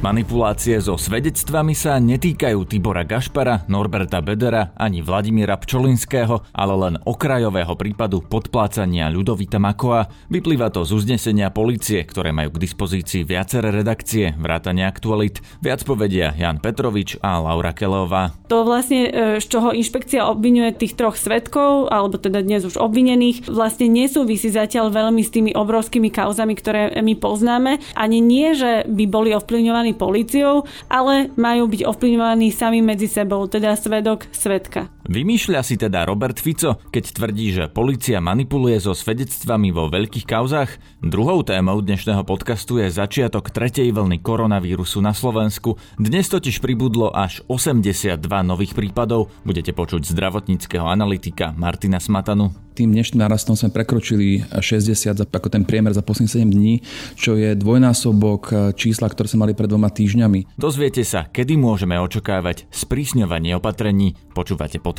Manipulácie so svedectvami sa netýkajú Tibora Gašpara, Norberta Bedera ani Vladimíra Pčolinského, ale len okrajového prípadu podplácania Ľudovita Makoa. Vyplýva to z uznesenia policie, ktoré majú k dispozícii viaceré redakcie, vrátane aktualit. Viac povedia Jan Petrovič a Laura Keleová. To vlastne, e, z čoho inšpekcia obvinuje tých troch svetkov, alebo teda dnes už obvinených, vlastne nesúvisí zatiaľ veľmi s tými obrovskými kauzami, ktoré my poznáme. Ani nie, že by boli ovplyvňovaní policiou, ale majú byť ovplyvňovaní sami medzi sebou, teda svedok, svedka. Vymýšľa si teda Robert Fico, keď tvrdí, že policia manipuluje so svedectvami vo veľkých kauzach? Druhou témou dnešného podcastu je začiatok tretej vlny koronavírusu na Slovensku. Dnes totiž pribudlo až 82 nových prípadov. Budete počuť zdravotníckého analytika Martina Smatanu. Tým dnešným narastom sme prekročili 60 ako ten priemer za posledných 7 dní, čo je dvojnásobok čísla, ktoré sme mali pred dvoma týždňami. Dozviete sa, kedy môžeme očakávať sprísňovanie opatrení. Počúvate podcast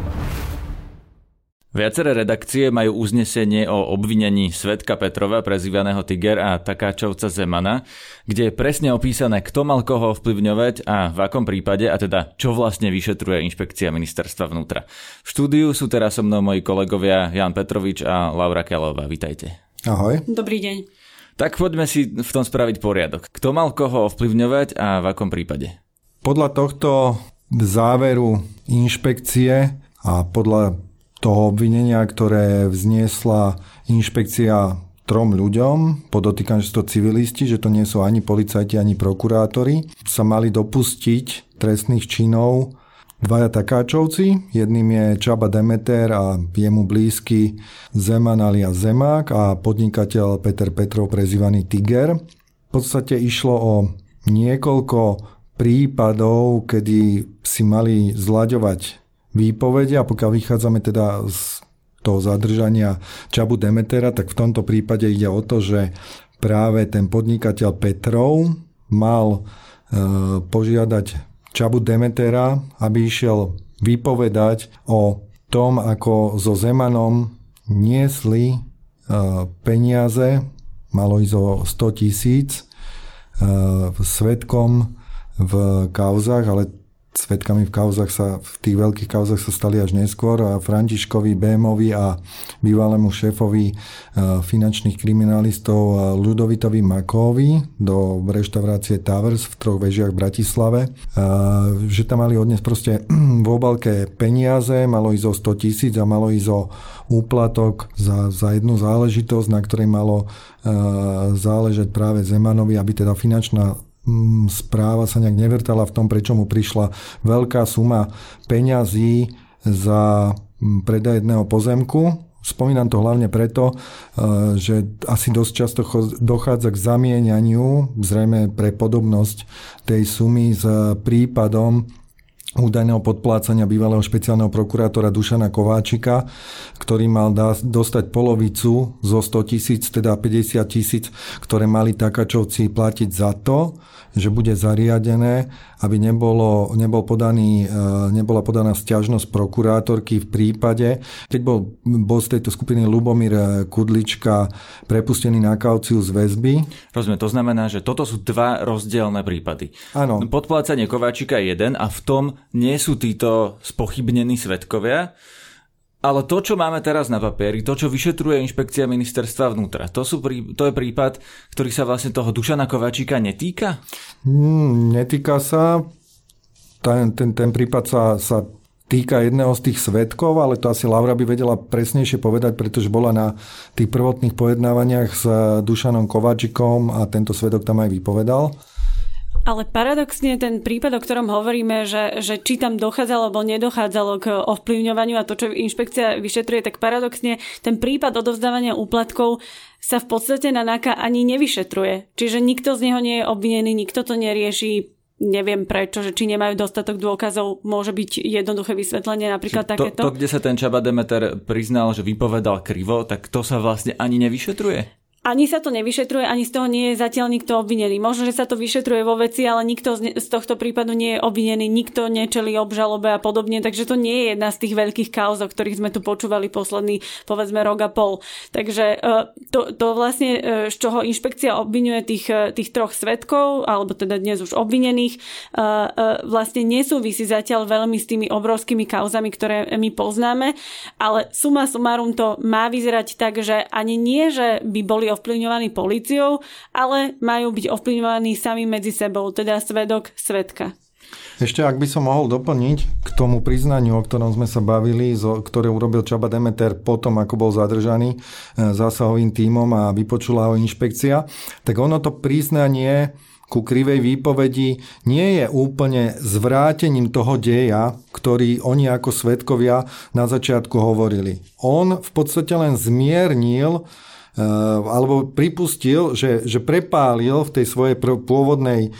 Viaceré redakcie majú uznesenie o obvinení Svetka Petrova, prezývaného Tiger a Takáčovca Zemana, kde je presne opísané, kto mal koho ovplyvňovať a v akom prípade, a teda čo vlastne vyšetruje inšpekcia ministerstva vnútra. V štúdiu sú teraz so mnou moji kolegovia Jan Petrovič a Laura Kelová. Vítajte. Ahoj. Dobrý deň. Tak poďme si v tom spraviť poriadok. Kto mal koho ovplyvňovať a v akom prípade? Podľa tohto záveru inšpekcie a podľa toho obvinenia, ktoré vzniesla inšpekcia trom ľuďom, podotýkam, že sú to civilisti, že to nie sú ani policajti, ani prokurátori, sa mali dopustiť trestných činov dvaja takáčovci. Jedným je Čaba Demeter a jemu blízky Zeman alia Zemák a podnikateľ Peter Petrov prezývaný Tiger. V podstate išlo o niekoľko prípadov, kedy si mali zlaďovať výpovede a pokiaľ vychádzame teda z toho zadržania Čabu Demetera, tak v tomto prípade ide o to, že práve ten podnikateľ Petrov mal e, požiadať Čabu Demetera, aby išiel vypovedať o tom, ako so Zemanom niesli e, peniaze, malo ísť o 100 tisíc, e, svetkom v kauzach, ale svetkami v kauzach sa, v tých veľkých kauzach sa stali až neskôr a Františkovi Bémovi a bývalému šéfovi e, finančných kriminalistov Ľudovitovi Makovi do reštaurácie Towers v troch vežiach v Bratislave, e, že tam mali odnes proste v obalke peniaze, malo ísť o 100 tisíc a malo ísť o úplatok za, za jednu záležitosť, na ktorej malo e, záležať práve Zemanovi, aby teda finančná správa sa nejak nevrtala v tom, prečo mu prišla veľká suma peňazí za mm, predaj jedného pozemku. Spomínam to hlavne preto, e, že asi dosť často dochádza k zamienianiu, zrejme pre podobnosť tej sumy s prípadom údajného podplácania bývalého špeciálneho prokurátora Dušana Kováčika, ktorý mal dostať polovicu zo 100 tisíc, teda 50 tisíc, ktoré mali Takačovci platiť za to, že bude zariadené, aby nebolo, nebol podaný, e, nebola podaná stiažnosť prokurátorky v prípade, keď bol, z tejto skupiny Lubomír Kudlička prepustený na kauciu z väzby. Rozumiem, to znamená, že toto sú dva rozdielne prípady. Áno. Podplácanie Kováčika je jeden a v tom nie sú títo spochybnení svetkovia, ale to, čo máme teraz na papieri, to, čo vyšetruje inšpekcia ministerstva vnútra, to, sú, to je prípad, ktorý sa vlastne toho Dušana Kovačíka netýka? Mm, netýka sa. Ten, ten, ten prípad sa, sa týka jedného z tých svetkov, ale to asi Laura by vedela presnejšie povedať, pretože bola na tých prvotných pojednávaniach s Dušanom Kovačikom a tento svedok tam aj vypovedal. Ale paradoxne ten prípad, o ktorom hovoríme, že, že či tam dochádzalo alebo nedochádzalo k ovplyvňovaniu a to, čo inšpekcia vyšetruje, tak paradoxne ten prípad odovzdávania úplatkov sa v podstate na NAKA ani nevyšetruje. Čiže nikto z neho nie je obvinený, nikto to nerieši. neviem prečo, že či nemajú dostatok dôkazov, môže byť jednoduché vysvetlenie napríklad to, takéto. To, kde sa ten Čaba Demeter priznal, že vypovedal krivo, tak to sa vlastne ani nevyšetruje? Ani sa to nevyšetruje, ani z toho nie je zatiaľ nikto obvinený. Možno, že sa to vyšetruje vo veci, ale nikto z, tohto prípadu nie je obvinený, nikto nečeli obžalobe a podobne, takže to nie je jedna z tých veľkých kauz, o ktorých sme tu počúvali posledný, povedzme, rok a pol. Takže e, to, to vlastne, e, z čoho inšpekcia obvinuje tých, e, tých troch svetkov, alebo teda dnes už obvinených, vlastne nesúvisí zatiaľ veľmi s tými obrovskými kauzami, ktoré my poznáme, ale suma sumarum to má vyzerať tak, že ani nie, že by boli ovplyvňovaní políciou, ale majú byť ovplyvňovaní sami medzi sebou, teda svedok, svedka. Ešte ak by som mohol doplniť k tomu priznaniu, o ktorom sme sa bavili, ktoré urobil Čaba Demeter potom, ako bol zadržaný e, zásahovým tímom a vypočula ho inšpekcia, tak ono to priznanie ku krivej výpovedi nie je úplne zvrátením toho deja, ktorý oni ako svetkovia na začiatku hovorili. On v podstate len zmiernil alebo pripustil, že, že prepálil v tej svojej pôvodnej eh,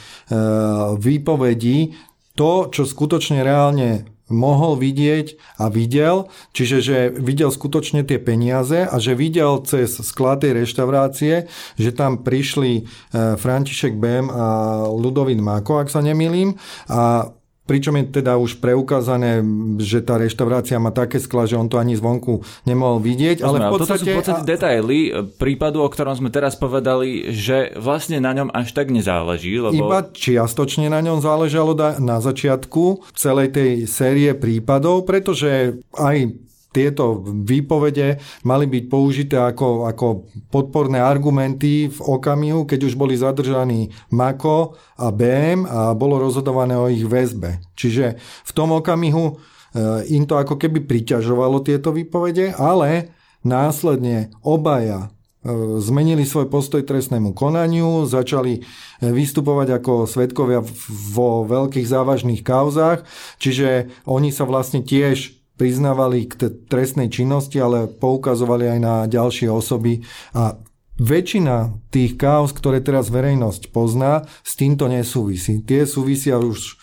výpovedi to, čo skutočne reálne mohol vidieť a videl, čiže že videl skutočne tie peniaze a že videl cez sklad reštaurácie, že tam prišli eh, František Bem a Ludovin Mako, ak sa nemýlim, a Pričom je teda už preukázané, že tá reštaurácia má také skla, že on to ani zvonku nemohol vidieť. Ale v podstate, toto sú v podstate detaily prípadu, o ktorom sme teraz povedali, že vlastne na ňom až tak nezáleží. Lebo... Iba čiastočne na ňom záležalo na začiatku celej tej série prípadov, pretože aj tieto výpovede mali byť použité ako, ako podporné argumenty v okamihu, keď už boli zadržaní Mako a BM a bolo rozhodované o ich väzbe. Čiže v tom okamihu eh, im to ako keby priťažovalo tieto výpovede, ale následne obaja eh, zmenili svoj postoj trestnému konaniu, začali eh, vystupovať ako svetkovia vo veľkých závažných kauzách, čiže oni sa vlastne tiež priznávali k trestnej činnosti, ale poukazovali aj na ďalšie osoby a väčšina tých kaos, ktoré teraz verejnosť pozná, s týmto nesúvisí. Tie súvisia už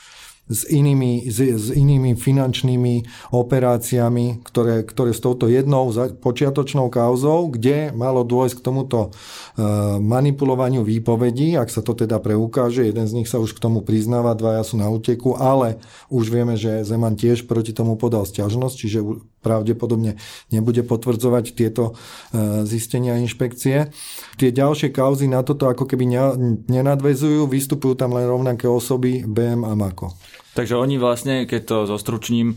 s inými, s, s inými finančnými operáciami, ktoré, ktoré s touto jednou počiatočnou kauzou, kde malo dôjsť k tomuto e, manipulovaniu výpovedí, ak sa to teda preukáže, jeden z nich sa už k tomu priznáva, dvaja sú na úteku, ale už vieme, že Zeman tiež proti tomu podal stiažnosť, čiže pravdepodobne nebude potvrdzovať tieto e, zistenia inšpekcie. Tie ďalšie kauzy na toto ako keby nenadvezujú, vystupujú tam len rovnaké osoby BM a MAKO. Takže oni vlastne, keď to zostručním,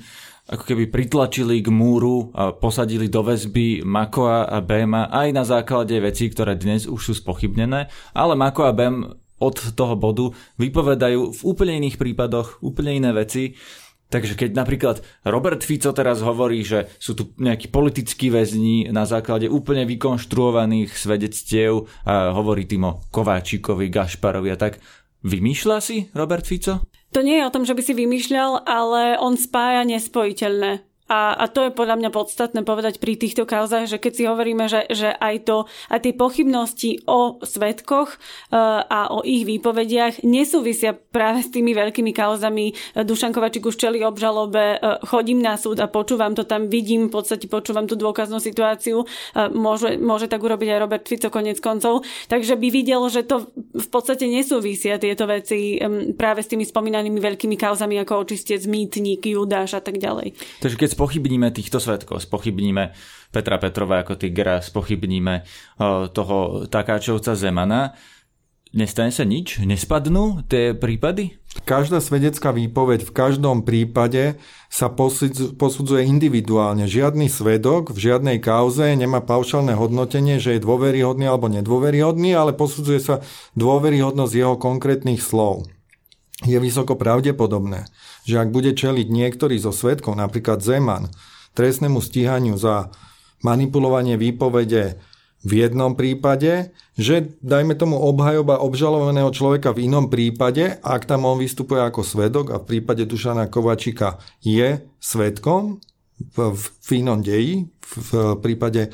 ako keby pritlačili k múru a posadili do väzby Makoa a Bema aj na základe vecí, ktoré dnes už sú spochybnené, ale Mako a Bem od toho bodu vypovedajú v úplne iných prípadoch úplne iné veci. Takže keď napríklad Robert Fico teraz hovorí, že sú tu nejakí politickí väzni na základe úplne vykonštruovaných svedectiev a hovorí tým o Kováčikovi, Gašparovi a tak, vymýšľa si Robert Fico? To nie je o tom, že by si vymýšľal, ale on spája nespojiteľné. A, a to je podľa mňa podstatné povedať pri týchto kauzách, že keď si hovoríme, že, že aj, to, aj tie pochybnosti o svetkoch uh, a o ich výpovediach nesúvisia práve s tými veľkými kauzami. Dušan Kovačík už obžalobe, uh, chodím na súd a počúvam to tam, vidím, v podstate počúvam tú dôkaznú situáciu. Uh, môže, môže tak urobiť aj Robert Fico konec koncov. Takže by videl, že to v podstate nesúvisia tieto veci um, práve s tými spomínanými veľkými kauzami ako očistec, mýtnik, Judáš a tak ďalej. Takže keď spochybníme týchto svetkov, spochybníme Petra Petrova ako Tigra, spochybníme toho Takáčovca Zemana, nestane sa nič? Nespadnú tie prípady? Každá svedecká výpoveď v každom prípade sa posudzuje individuálne. Žiadny svedok v žiadnej kauze nemá paušálne hodnotenie, že je dôveryhodný alebo nedôveryhodný, ale posudzuje sa dôveryhodnosť jeho konkrétnych slov. Je vysoko pravdepodobné, že ak bude čeliť niektorý zo svetkov, napríklad Zeman, trestnému stíhaniu za manipulovanie výpovede v jednom prípade, že dajme tomu obhajoba obžalovaného človeka v inom prípade, ak tam on vystupuje ako svedok a v prípade Dušana Kovačika je svedkom v, v inom deji, v, v prípade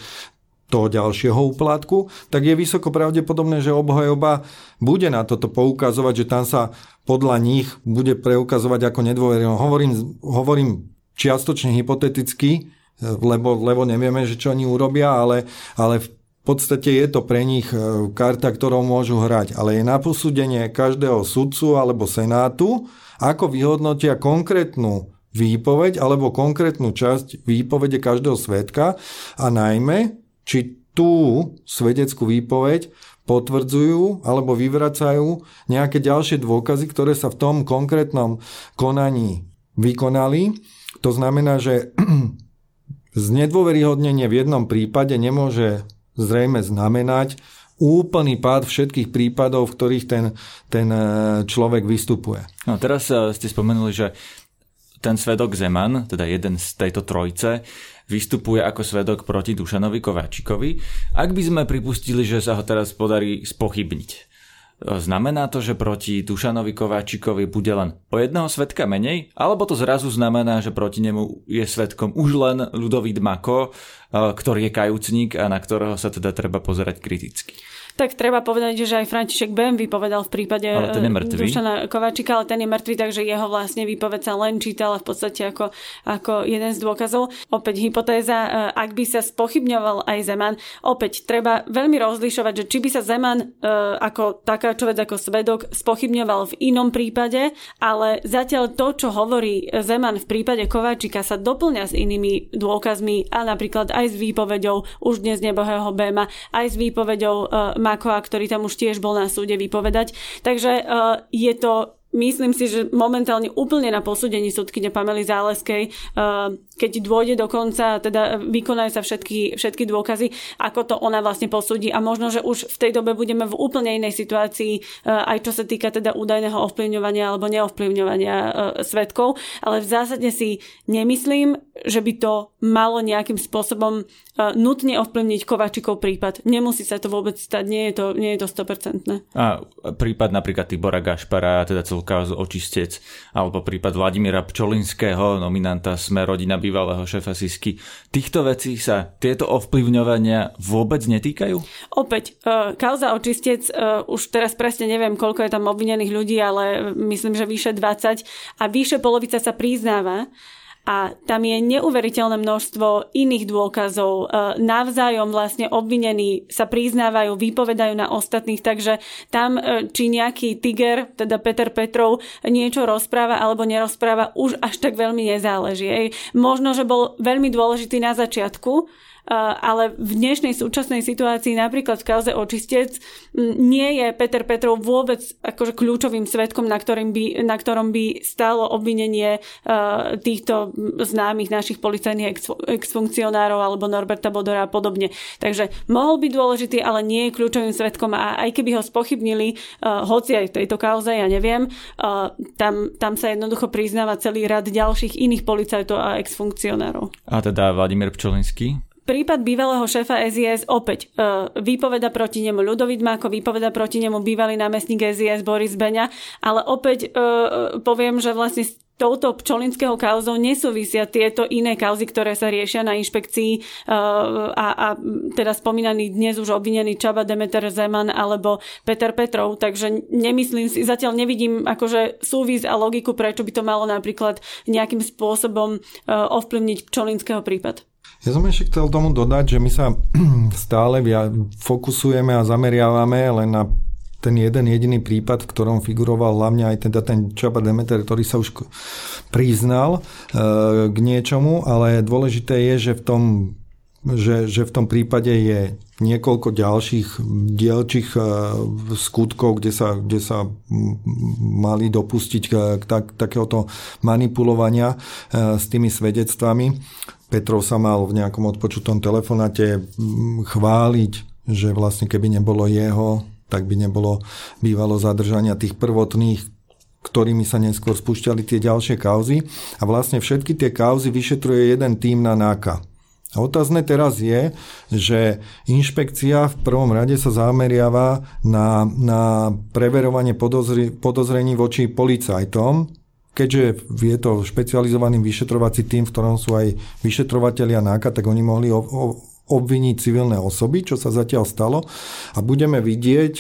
toho ďalšieho úplatku, tak je vysoko pravdepodobné, že obhajoba bude na toto poukazovať, že tam sa podľa nich bude preukazovať ako nedôverný. Hovorím, hovorím čiastočne hypoteticky, lebo, lebo nevieme, že čo oni urobia, ale, ale v podstate je to pre nich e, karta, ktorou môžu hrať. Ale je na posúdenie každého sudcu alebo senátu, ako vyhodnotia konkrétnu výpoveď alebo konkrétnu časť výpovede každého svetka a najmä, či tú svedeckú výpoveď potvrdzujú alebo vyvracajú nejaké ďalšie dôkazy, ktoré sa v tom konkrétnom konaní vykonali. To znamená, že znedôveryhodnenie v jednom prípade nemôže zrejme znamenať úplný pád všetkých prípadov, v ktorých ten, ten e, človek vystupuje. No teraz e, ste spomenuli, že ten svedok Zeman, teda jeden z tejto trojce, vystupuje ako svedok proti Dušanovi Kováčikovi. Ak by sme pripustili, že sa ho teraz podarí spochybniť, znamená to, že proti Dušanovi Kováčikovi bude len o jedného svetka menej? Alebo to zrazu znamená, že proti nemu je svetkom už len Ludovít Mako, ktorý je kajúcník a na ktorého sa teda treba pozerať kriticky? Tak treba povedať, že aj František Bem vypovedal v prípade ale ten je mŕtvý. Dušana Kováčika, ale ten je mŕtvý, takže jeho vlastne výpoved sa len čítala v podstate ako, ako jeden z dôkazov. Opäť hypotéza, e, ak by sa spochybňoval aj Zeman, opäť treba veľmi rozlišovať, že či by sa Zeman e, ako taká človek, ako svedok spochybňoval v inom prípade, ale zatiaľ to, čo hovorí Zeman v prípade Kováčika sa doplňa s inými dôkazmi a napríklad aj s výpovedou už dnes nebohého Bema, aj s výpovedou e, Makoa, ktorý tam už tiež bol na súde vypovedať. Takže uh, je to myslím si, že momentálne úplne na posúdení súdkyne Pamely Záleskej, uh, keď dôjde do konca, teda vykonajú sa všetky, všetky dôkazy, ako to ona vlastne posúdi a možno, že už v tej dobe budeme v úplne inej situácii, uh, aj čo sa týka teda údajného ovplyvňovania alebo neovplyvňovania svetkov, ale v zásade si nemyslím, že by to malo nejakým spôsobom nutne ovplyvniť Kovačikov prípad. Nemusí sa to vôbec stať, nie je to, nie je to 100%. A prípad napríklad Tibora Gašpara, teda celú kauzu očistec, alebo prípad Vladimíra Pčolinského, nominanta Sme rodina bývalého šéfa Sisky. Týchto vecí sa tieto ovplyvňovania vôbec netýkajú? Opäť, uh, kauza očistec, uh, už teraz presne neviem, koľko je tam obvinených ľudí, ale myslím, že vyše 20 a vyše polovica sa priznáva, a tam je neuveriteľné množstvo iných dôkazov. E, navzájom vlastne obvinení sa priznávajú, vypovedajú na ostatných, takže tam e, či nejaký tiger, teda Peter Petrov, niečo rozpráva alebo nerozpráva, už až tak veľmi nezáleží. Možno, že bol veľmi dôležitý na začiatku, ale v dnešnej súčasnej situácii napríklad v kauze očistec nie je Peter Petrov vôbec akože kľúčovým svetkom, na, ktorým by, na ktorom by stálo obvinenie týchto známych našich policajných ex, exfunkcionárov alebo Norberta Bodora a podobne. Takže mohol byť dôležitý, ale nie je kľúčovým svetkom a aj keby ho spochybnili, hoci aj v tejto kauze, ja neviem, tam, tam sa jednoducho priznáva celý rad ďalších iných policajtov a exfunkcionárov. A teda Vladimír Pčolinský? Prípad bývalého šéfa SIS opäť e, vypoveda proti nemu. Ľudovít Máko, vypoveda proti nemu bývalý námestník SIS Boris Beňa, ale opäť e, e, poviem, že vlastne s touto pčolinského kauzou nesúvisia tieto iné kauzy, ktoré sa riešia na inšpekcii e, a, a teda spomínaný dnes už obvinený Čaba Demeter Zeman alebo Peter Petrov, takže nemyslím si, zatiaľ nevidím akože súvis a logiku, prečo by to malo napríklad nejakým spôsobom e, ovplyvniť pčolinského prípad. Ja som ešte chcel tomu dodať, že my sa stále fokusujeme a zameriavame len na ten jeden jediný prípad, v ktorom figuroval hlavne aj teda ten Čaba Demeter, ktorý sa už priznal e, k niečomu, ale dôležité je, že v tom že, že v tom prípade je niekoľko ďalších dielčích e, skutkov, kde sa, kde sa mali dopustiť k, tak, takéhoto manipulovania e, s tými svedectvami. Petrov sa mal v nejakom odpočutom telefonáte chváliť, že vlastne keby nebolo jeho, tak by nebolo bývalo zadržania tých prvotných, ktorými sa neskôr spúšťali tie ďalšie kauzy. A vlastne všetky tie kauzy vyšetruje jeden tým na NAKA. A otázne teraz je, že inšpekcia v prvom rade sa zameriava na, na preverovanie podozri, podozrení voči policajtom, keďže je to špecializovaný vyšetrovací tým, v ktorom sú aj vyšetrovateľia NAKA, tak oni mohli obviniť civilné osoby, čo sa zatiaľ stalo a budeme vidieť,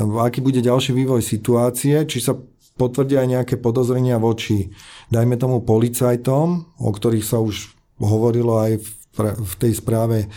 aký bude ďalší vývoj situácie, či sa potvrdia aj nejaké podozrenia voči, dajme tomu, policajtom, o ktorých sa už hovorilo aj v, tej správe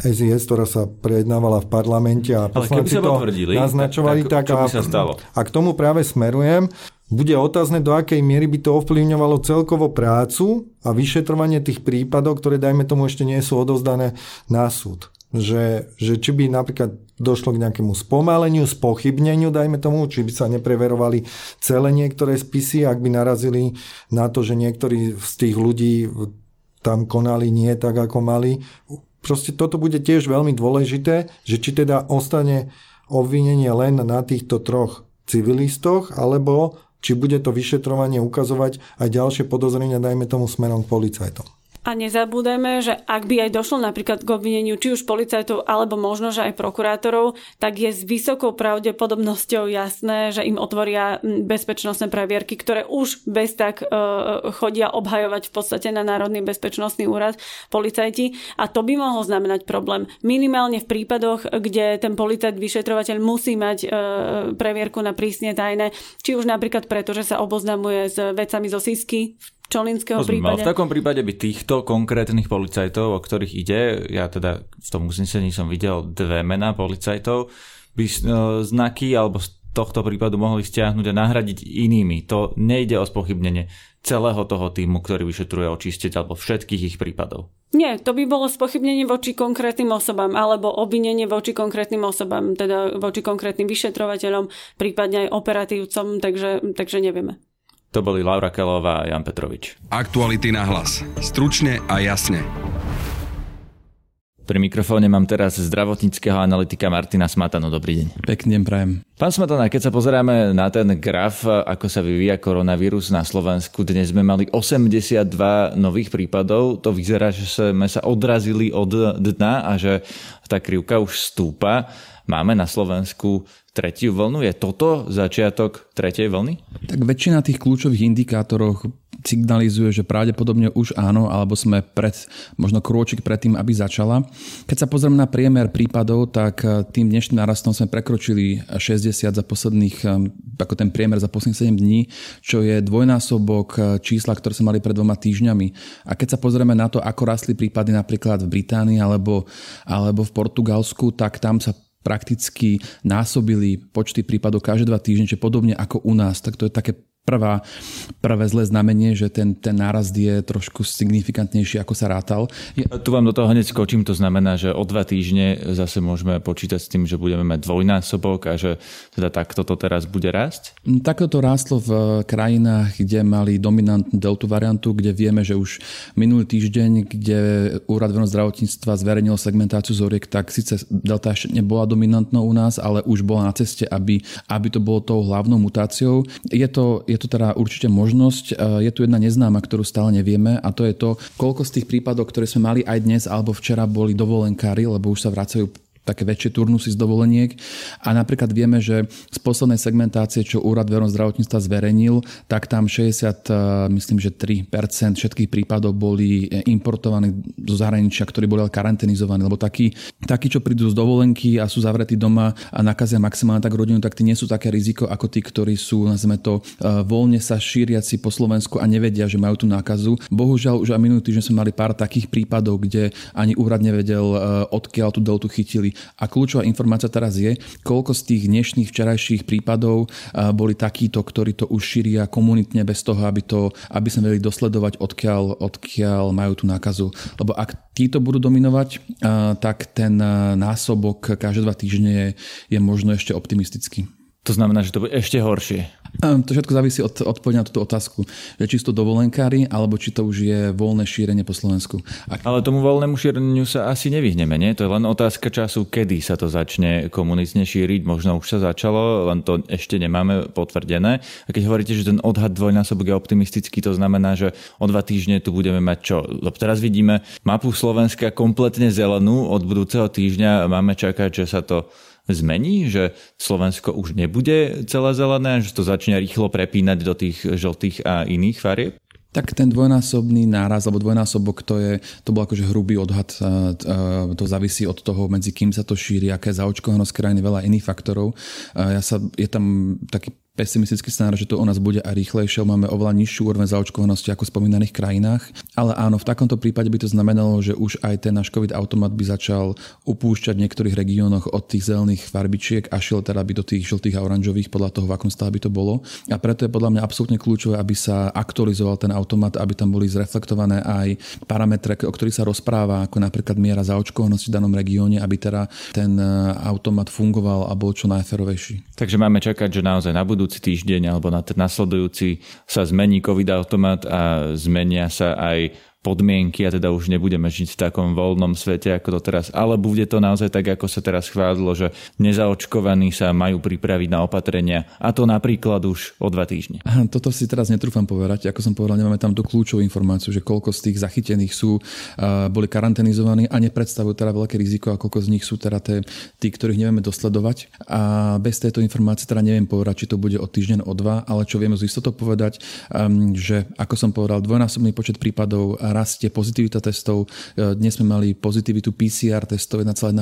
SIS, ktorá sa prejednávala v parlamente a poslanci to naznačovali, tak, tak, tak a, sa stalo? a k tomu práve smerujem. Bude otázne, do akej miery by to ovplyvňovalo celkovo prácu a vyšetrovanie tých prípadov, ktoré, dajme tomu, ešte nie sú odovzdané na súd. Že, že či by napríklad došlo k nejakému spomaleniu, spochybneniu, dajme tomu, či by sa nepreverovali celé niektoré spisy, ak by narazili na to, že niektorí z tých ľudí tam konali nie tak, ako mali proste toto bude tiež veľmi dôležité, že či teda ostane obvinenie len na týchto troch civilistoch, alebo či bude to vyšetrovanie ukazovať aj ďalšie podozrenia, dajme tomu smerom k policajtom. A nezabúdajme, že ak by aj došlo napríklad k obvineniu či už policajtov alebo možno, že aj prokurátorov, tak je s vysokou pravdepodobnosťou jasné, že im otvoria bezpečnostné previerky, ktoré už bez tak e, chodia obhajovať v podstate na Národný bezpečnostný úrad policajti. A to by mohlo znamenať problém. Minimálne v prípadoch, kde ten policajt vyšetrovateľ musí mať e, previerku na prísne tajné, či už napríklad preto, že sa oboznamuje s vecami zo SISky Čolinského prípade. V takom prípade by týchto konkrétnych policajtov, o ktorých ide, ja teda v tom uznesení som videl dve mená policajtov, by e, znaky alebo z tohto prípadu mohli stiahnuť a nahradiť inými. To nejde o spochybnenie celého toho týmu, ktorý vyšetruje očistiť alebo všetkých ich prípadov. Nie, to by bolo spochybnenie voči konkrétnym osobám alebo obvinenie voči konkrétnym osobám, teda voči konkrétnym vyšetrovateľom, prípadne aj operatívcom, takže, takže nevieme. To boli Laura Kelová a Jan Petrovič. Aktuality na hlas. Stručne a jasne. Pri mikrofóne mám teraz zdravotníckého analytika Martina Smatano. Dobrý deň. Pekný deň prajem. Pán Smatana, keď sa pozeráme na ten graf, ako sa vyvíja koronavírus na Slovensku, dnes sme mali 82 nových prípadov. To vyzerá, že sme sa odrazili od dna a že tá krivka už stúpa. Máme na Slovensku tretiu vlnu? Je toto začiatok tretej vlny? Tak väčšina tých kľúčových indikátorov signalizuje, že pravdepodobne už áno, alebo sme pred, možno krôčik pred tým, aby začala. Keď sa pozrieme na priemer prípadov, tak eh, tým dnešným narastom sme prekročili 60 za posledných, eh, ako ten priemer za posledných 7 dní, čo je dvojnásobok eh, čísla, ktoré sme mali pred dvoma týždňami. A keď sa pozrieme na to, ako rastli prípady napríklad v Británii alebo, alebo v Portugalsku, tak tam sa prakticky násobili počty prípadov každé dva týždne, čiže podobne ako u nás. Tak to je také prvá, prvé zlé znamenie, že ten, ten nárast je trošku signifikantnejší, ako sa rátal. Je... Tu vám do toho hneď skočím, to znamená, že o dva týždne zase môžeme počítať s tým, že budeme mať dvojnásobok a že teda takto to teraz bude rásť? Takto to rástlo v krajinách, kde mali dominantnú deltu variantu, kde vieme, že už minulý týždeň, kde Úrad verejného zdravotníctva zverejnil segmentáciu zoriek, tak síce delta ešte nebola dominantnou u nás, ale už bola na ceste, aby, aby to bolo tou hlavnou mutáciou. Je to, je to teda určite možnosť. E, je tu jedna neznáma, ktorú stále nevieme a to je to, koľko z tých prípadov, ktoré sme mali aj dnes alebo včera boli dovolenkári, lebo už sa vracajú také väčšie turnusy z dovoleniek. A napríklad vieme, že z poslednej segmentácie, čo Úrad verejného zdravotníctva zverejnil, tak tam 60, e, myslím, že 3% všetkých prípadov boli e, importovaní zo zahraničia, ktorí boli karanténizovaní, lebo takí, takí, čo prídu z dovolenky a sú zavretí doma a nakazia maximálne tak rodinu, tak tí nie sú také riziko ako tí, ktorí sú, nazveme to, e, voľne sa šíriaci po Slovensku a nevedia, že majú tú nákazu. Bohužiaľ, už aj minulý týždeň sme mali pár takých prípadov, kde ani úrad nevedel, odkiaľ tú deltu chytili a kľúčová informácia teraz je, koľko z tých dnešných včerajších prípadov boli takíto, ktorí to už šíria komunitne bez toho, aby, to, aby sme vedeli dosledovať, odkiaľ, odkiaľ majú tú nákazu. Lebo ak títo budú dominovať, tak ten násobok každé dva týždne je, je možno ešte optimistický. To znamená, že to bude ešte horšie. To všetko závisí od odpovede na túto otázku. Že či to dovolenkári, alebo či to už je voľné šírenie po Slovensku. Ak... Ale tomu voľnému šíreniu sa asi nevyhneme, nie? To je len otázka času, kedy sa to začne komunitne šíriť. Možno už sa začalo, len to ešte nemáme potvrdené. A keď hovoríte, že ten odhad dvojnásobok je optimistický, to znamená, že o dva týždne tu budeme mať čo? Lebo teraz vidíme mapu Slovenska kompletne zelenú. Od budúceho týždňa máme čakať, že sa to zmení, že Slovensko už nebude celé zelené, že to začne rýchlo prepínať do tých žltých a iných farieb? Tak ten dvojnásobný náraz alebo dvojnásobok to je, to bol akože hrubý odhad, to závisí od toho, medzi kým sa to šíri, aké zaočkovanosť krajiny, veľa iných faktorov. Ja sa, je tam taký pesimistický scenár, že to u nás bude aj rýchlejšie, máme oveľa nižšiu úroveň zaočkovanosti ako v spomínaných krajinách. Ale áno, v takomto prípade by to znamenalo, že už aj ten náš COVID automat by začal upúšťať v niektorých regiónoch od tých zelených farbičiek a šiel teda by do tých žltých a oranžových podľa toho, v akom stave by to bolo. A preto je podľa mňa absolútne kľúčové, aby sa aktualizoval ten automat, aby tam boli zreflektované aj parametre, o ktorých sa rozpráva, ako napríklad miera zaočkovanosti v danom regióne, aby teda ten e, automat fungoval a bol čo najferovejší. Takže máme čakať, že naozaj na budúci týždeň alebo na ten nasledujúci sa zmení COVID automat a zmenia sa aj podmienky a teda už nebudeme žiť v takom voľnom svete ako to teraz. Ale bude to naozaj tak, ako sa teraz chvádlo, že nezaočkovaní sa majú pripraviť na opatrenia a to napríklad už o dva týždne. Toto si teraz netrúfam povedať. Ako som povedal, nemáme tam tú kľúčovú informáciu, že koľko z tých zachytených sú, boli karanténizovaní a nepredstavujú teda veľké riziko a koľko z nich sú teda tie, tí, ktorých nevieme dosledovať. A bez tejto informácie teda neviem povedať, či to bude o týždeň, o dva, ale čo vieme z istotou povedať, um, že ako som povedal, dvojnásobný počet prípadov rastie pozitivita testov. E, dnes sme mali pozitivitu PCR testov 1,1%,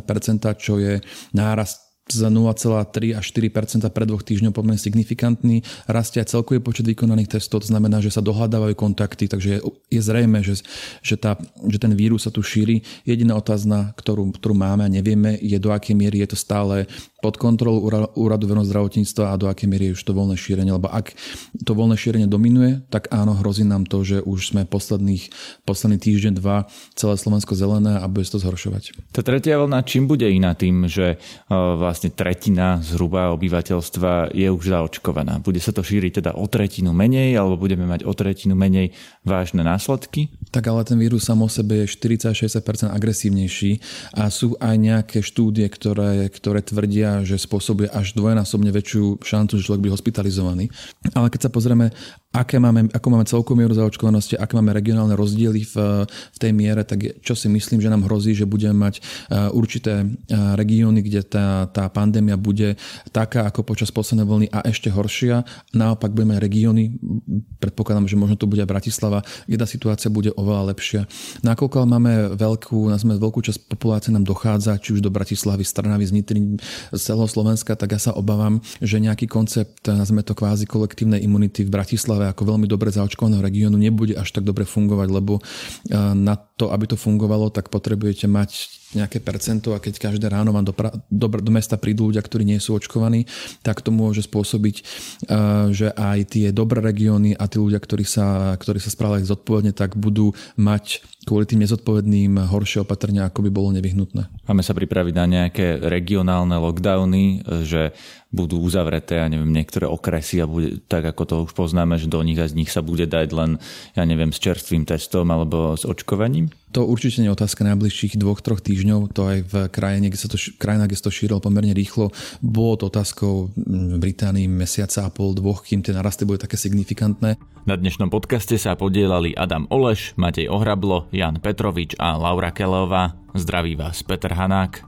čo je nárast za 0,3 až 4% pre dvoch týždňov pomerne signifikantný. Rastie aj celkový počet vykonaných testov, to znamená, že sa dohľadávajú kontakty, takže je, je zrejme, že, že, tá, že ten vírus sa tu šíri. Jediná otázna, ktorú, ktorú máme a nevieme, je do akej miery je to stále pod kontrolou Úradu verejného zdravotníctva a do akej miery je už to voľné šírenie. Lebo ak to voľné šírenie dominuje, tak áno, hrozí nám to, že už sme posledných, posledný týždeň, dva celé Slovensko zelené a bude to zhoršovať. Tá tretia vlna čím bude iná tým, že vlastne tretina zhruba obyvateľstva je už zaočkovaná? Bude sa to šíriť teda o tretinu menej alebo budeme mať o tretinu menej vážne následky? Tak ale ten vírus sam o sebe je 40-60% agresívnejší a sú aj nejaké štúdie, ktoré, ktoré tvrdia, že spôsobuje až dvojnásobne väčšiu šancu, že človek by hospitalizovaný. Ale keď sa pozrieme, aké máme, ako máme celkovú mieru zaočkovanosti, aké máme regionálne rozdiely v, v tej miere, tak čo si myslím, že nám hrozí, že budeme mať uh, určité uh, regióny, kde tá, tá pandémia bude taká ako počas poslednej vlny a ešte horšia. Naopak budeme mať regióny, predpokladám, že možno to bude aj Bratislava, kde tá situácia bude oveľa lepšia. Nakoľko máme veľkú, sme veľkú časť populácie nám dochádza, či už do Bratislavy, Strnavy, z Nitry, z celého Slovenska, tak ja sa obávam, že nejaký koncept, nazme to kvázi kolektívnej imunity v Bratislave ako veľmi dobre zaočkovaného regiónu nebude až tak dobre fungovať, lebo eh, na to, aby to fungovalo, tak potrebujete mať nejaké percento a keď každé ráno vám do, pra, do, do mesta prídu ľudia, ktorí nie sú očkovaní, tak to môže spôsobiť, uh, že aj tie dobré regióny a tí ľudia, ktorí sa, ktorí sa správali zodpovedne, tak budú mať kvôli tým nezodpovedným horšie opatrenia, ako by bolo nevyhnutné. Máme sa pripraviť na nejaké regionálne lockdowny, že budú uzavreté, ja neviem, niektoré okresy a bude, tak ako to už poznáme, že do nich a z nich sa bude dať len, ja neviem, s čerstvým testom alebo s očkovaním? To určite nie je otázka najbližších dvoch, troch týždňov. To aj v krajine, kde sa to, krajina, kde sa to šírilo pomerne rýchlo. Bolo to otázkou v Británii mesiaca a pol, dvoch, kým tie narasty boli také signifikantné. Na dnešnom podcaste sa podielali Adam Oleš, Matej Ohrablo, Jan Petrovič a Laura Kelová. Zdraví vás Peter Hanák.